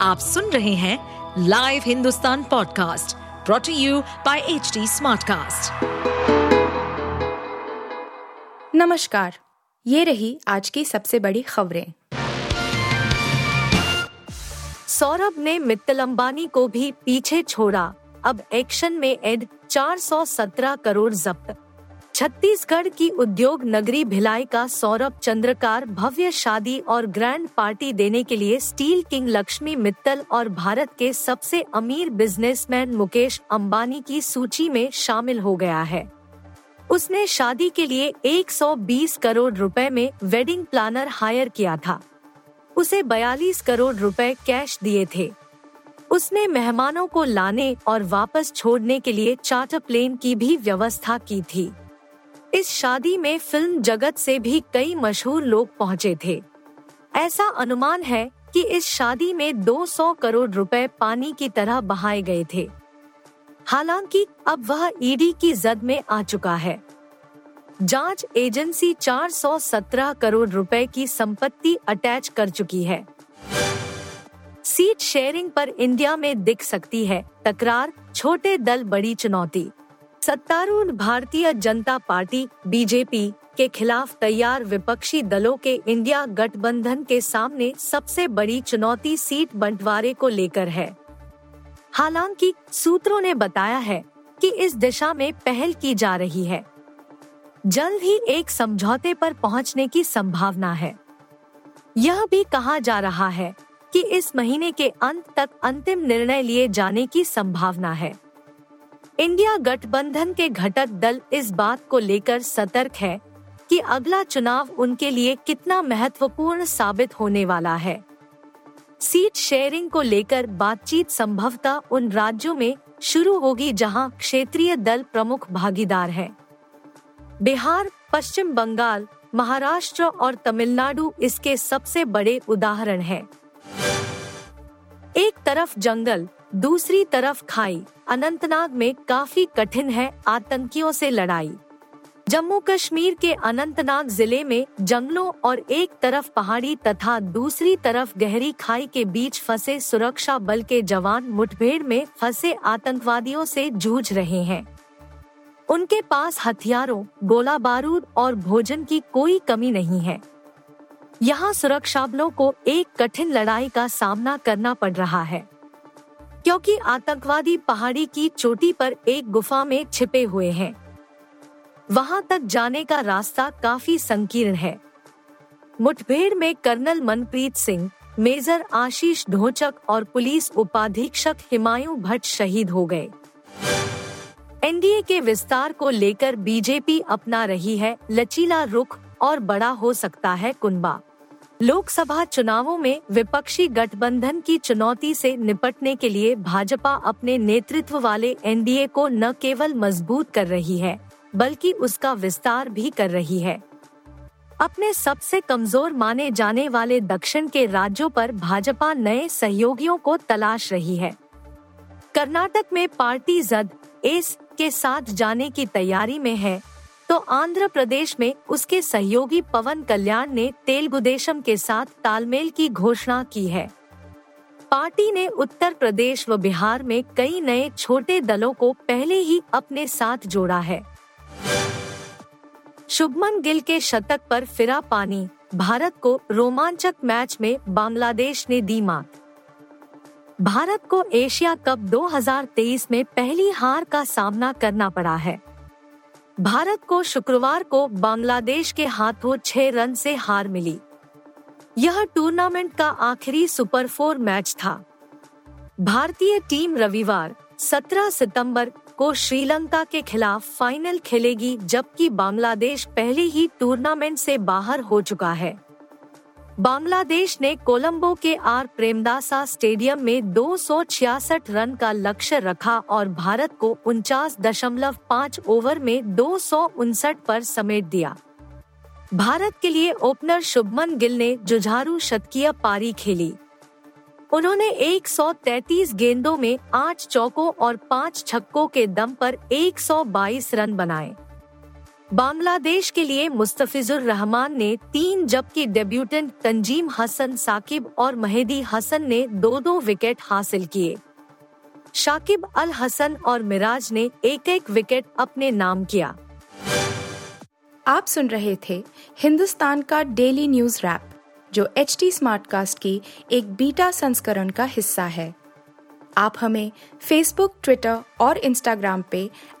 आप सुन रहे हैं live Hindustan podcast brought to you by H Smartcast. नमस्कार, ये रही आज की सबसे बड़ी खबरें। सौरभ ने मित्तल अंबानी को भी पीछे छोड़ा। अब एक्शन में एड 417 करोड़ जब्त। छत्तीसगढ़ की उद्योग नगरी भिलाई का सौरभ चंद्रकार भव्य शादी और ग्रैंड पार्टी देने के लिए स्टील किंग लक्ष्मी मित्तल और भारत के सबसे अमीर बिजनेसमैन मुकेश अंबानी की सूची में शामिल हो गया है। उसने शादी के लिए 120 करोड़ रुपए में वेडिंग प्लानर हायर किया था। उसे 42 करोड़ रुपए कैश दिए थे। उसने मेहमानों को लाने और वापस छोड़ने के लिए चार्टर प्लेन की भी व्यवस्था की थी। इस शादी में फ़िल्म जगत से भी कई मशहूर लोग पहुँचे थे। ऐसा अनुमान है कि इस शादी में 200 करोड़ रुपए पानी की तरह बहाए गए थे। हालाँकि अब वह ईडी की जद में आ चुका है। जाँच एजेंसी 417 करोड़ रुपए की संपत्ति अटैच कर चुकी है। सीट शेयरिंग पर इंडिया में दिख सकती है। तकरार, छोटे दल, बड़ी चुनौती। सत्तारूढ़ भारतीय जनता पार्टी, बीजेपी के खिलाफ तैयार विपक्षी दलों के इंडिया गठबंधन के सामने सबसे बड़ी चुनौती सीट बंटवारे को लेकर है। हालाँकि सूत्रों ने बताया है कि इस दिशा में पहल की जा रही है। जल्द ही एक समझौते पर पहुँचने की संभावना है। यह भी कहा जा रहा है कि इस महीने के अंत तक अंतिम निर्णय लिए जाने की संभावना है। इंडिया गठबंधन के घटक दल इस बात को लेकर सतर्क है कि अगला चुनाव उनके लिए कितना महत्वपूर्ण साबित होने वाला है सीट शेयरिंग को लेकर बातचीत संभवतः उन राज्यों में शुरू होगी जहाँ क्षेत्रीय दल प्रमुख भागीदार हैं। बिहार, पश्चिम बंगाल, महाराष्ट्र और तमिलनाडु इसके सबसे बड़े उदाहरण हैं। एक तरफ़ जंगल, दूसरी तरफ़ खाई। अनंतनाग में काफ़ी कठिन है आतंकियों से लड़ाई। जम्मू कश्मीर के अनंतनाग ज़िले में जंगलों और एक तरफ़ पहाड़ी तथा दूसरी तरफ़ गहरी खाई के बीच फंसे सुरक्षा बल के जवान मुठभेड़ में फंसे आतंकवादियों से जूझ रहे हैं। उनके पास हथियारों, गोला बारूद और भोजन की कोई कमी नहीं है। यहाँ सुरक्षा बलों को एक कठिन लड़ाई का सामना करना पड़ रहा है, क्योंकि आतंकवादी पहाड़ी की चोटी पर एक गुफा में छिपे हुए हैं। वहाँ तक जाने का रास्ता काफ़ी संकीर्ण है। मुठभेड़ में कर्नल मनप्रीत सिंह, मेजर आशीष ढोचक और पुलिस उपाधीक्षक हिमायू भट्ट शहीद हो गए। एनडीए के विस्तार को लेकर बीजेपी अपना रही है लचीला रुख और बड़ा हो सकता है कुनबा। लोकसभा चुनावों में विपक्षी गठबंधन की चुनौती से निपटने के लिए भाजपा अपने नेतृत्व वाले एनडीए को न केवल मज़बूत कर रही है, बल्कि उसका विस्तार भी कर रही है। अपने सबसे कमज़ोर माने जाने वाले दक्षिण के राज्यों पर भाजपा नए सहयोगियों को तलाश रही है। कर्नाटक में पार्टी जद एस के साथ जाने की तैयारी में है तो आंध्र प्रदेश में उसके सहयोगी पवन कल्याण ने तेलुगुदेशम के साथ तालमेल की घोषणा की है। पार्टी ने उत्तर प्रदेश व बिहार में कई नए छोटे दलों को पहले ही अपने साथ जोड़ा है। शुभमन गिल के शतक पर फिरा पानी, भारत को रोमांचक मैच में बांग्लादेश ने दी मात। भारत को एशिया कप 2023 में पहली हार का सामना करना पड़ा है। भारत को शुक्रवार को बांग्लादेश के हाथों छह रन से हार मिली। यह टूर्नामेंट का आखिरी सुपर फोर मैच था। भारतीय टीम रविवार 17 सितंबर को श्रीलंका के खिलाफ फाइनल खेलेगी, जबकि बांग्लादेश पहले ही टूर्नामेंट से बाहर हो चुका है। बांग्लादेश ने कोलंबो के आर प्रेमदासा स्टेडियम में दो सौ छियासठ रन का लक्ष्य रखा और भारत को उनचास दशमलव पाँच ओवर में दो पर समेट दिया। भारत के लिए ओपनर शुभमन गिल ने जुझारू शतकीय पारी खेली। उन्होंने 133 गेंदों में आठ चौकों और पाँच छक्कों के दम पर 122 रन बनाए। बांग्लादेश के लिए मुस्तफिजुर रहमान ने तीन जबकि डेब्यूटेंट तंजीम हसन, साकिब और महेदी हसन ने दो दो विकेट हासिल किए। शाकिब अल हसन और मिराज ने एक एक विकेट अपने नाम किया। आप सुन रहे थे हिंदुस्तान का डेली न्यूज़ रैप, जो एच टी स्मार्टकास्ट की एक बीटा संस्करण का हिस्सा है। आप हमें फेसबुक ट्विटर और इंस्टाग्राम पे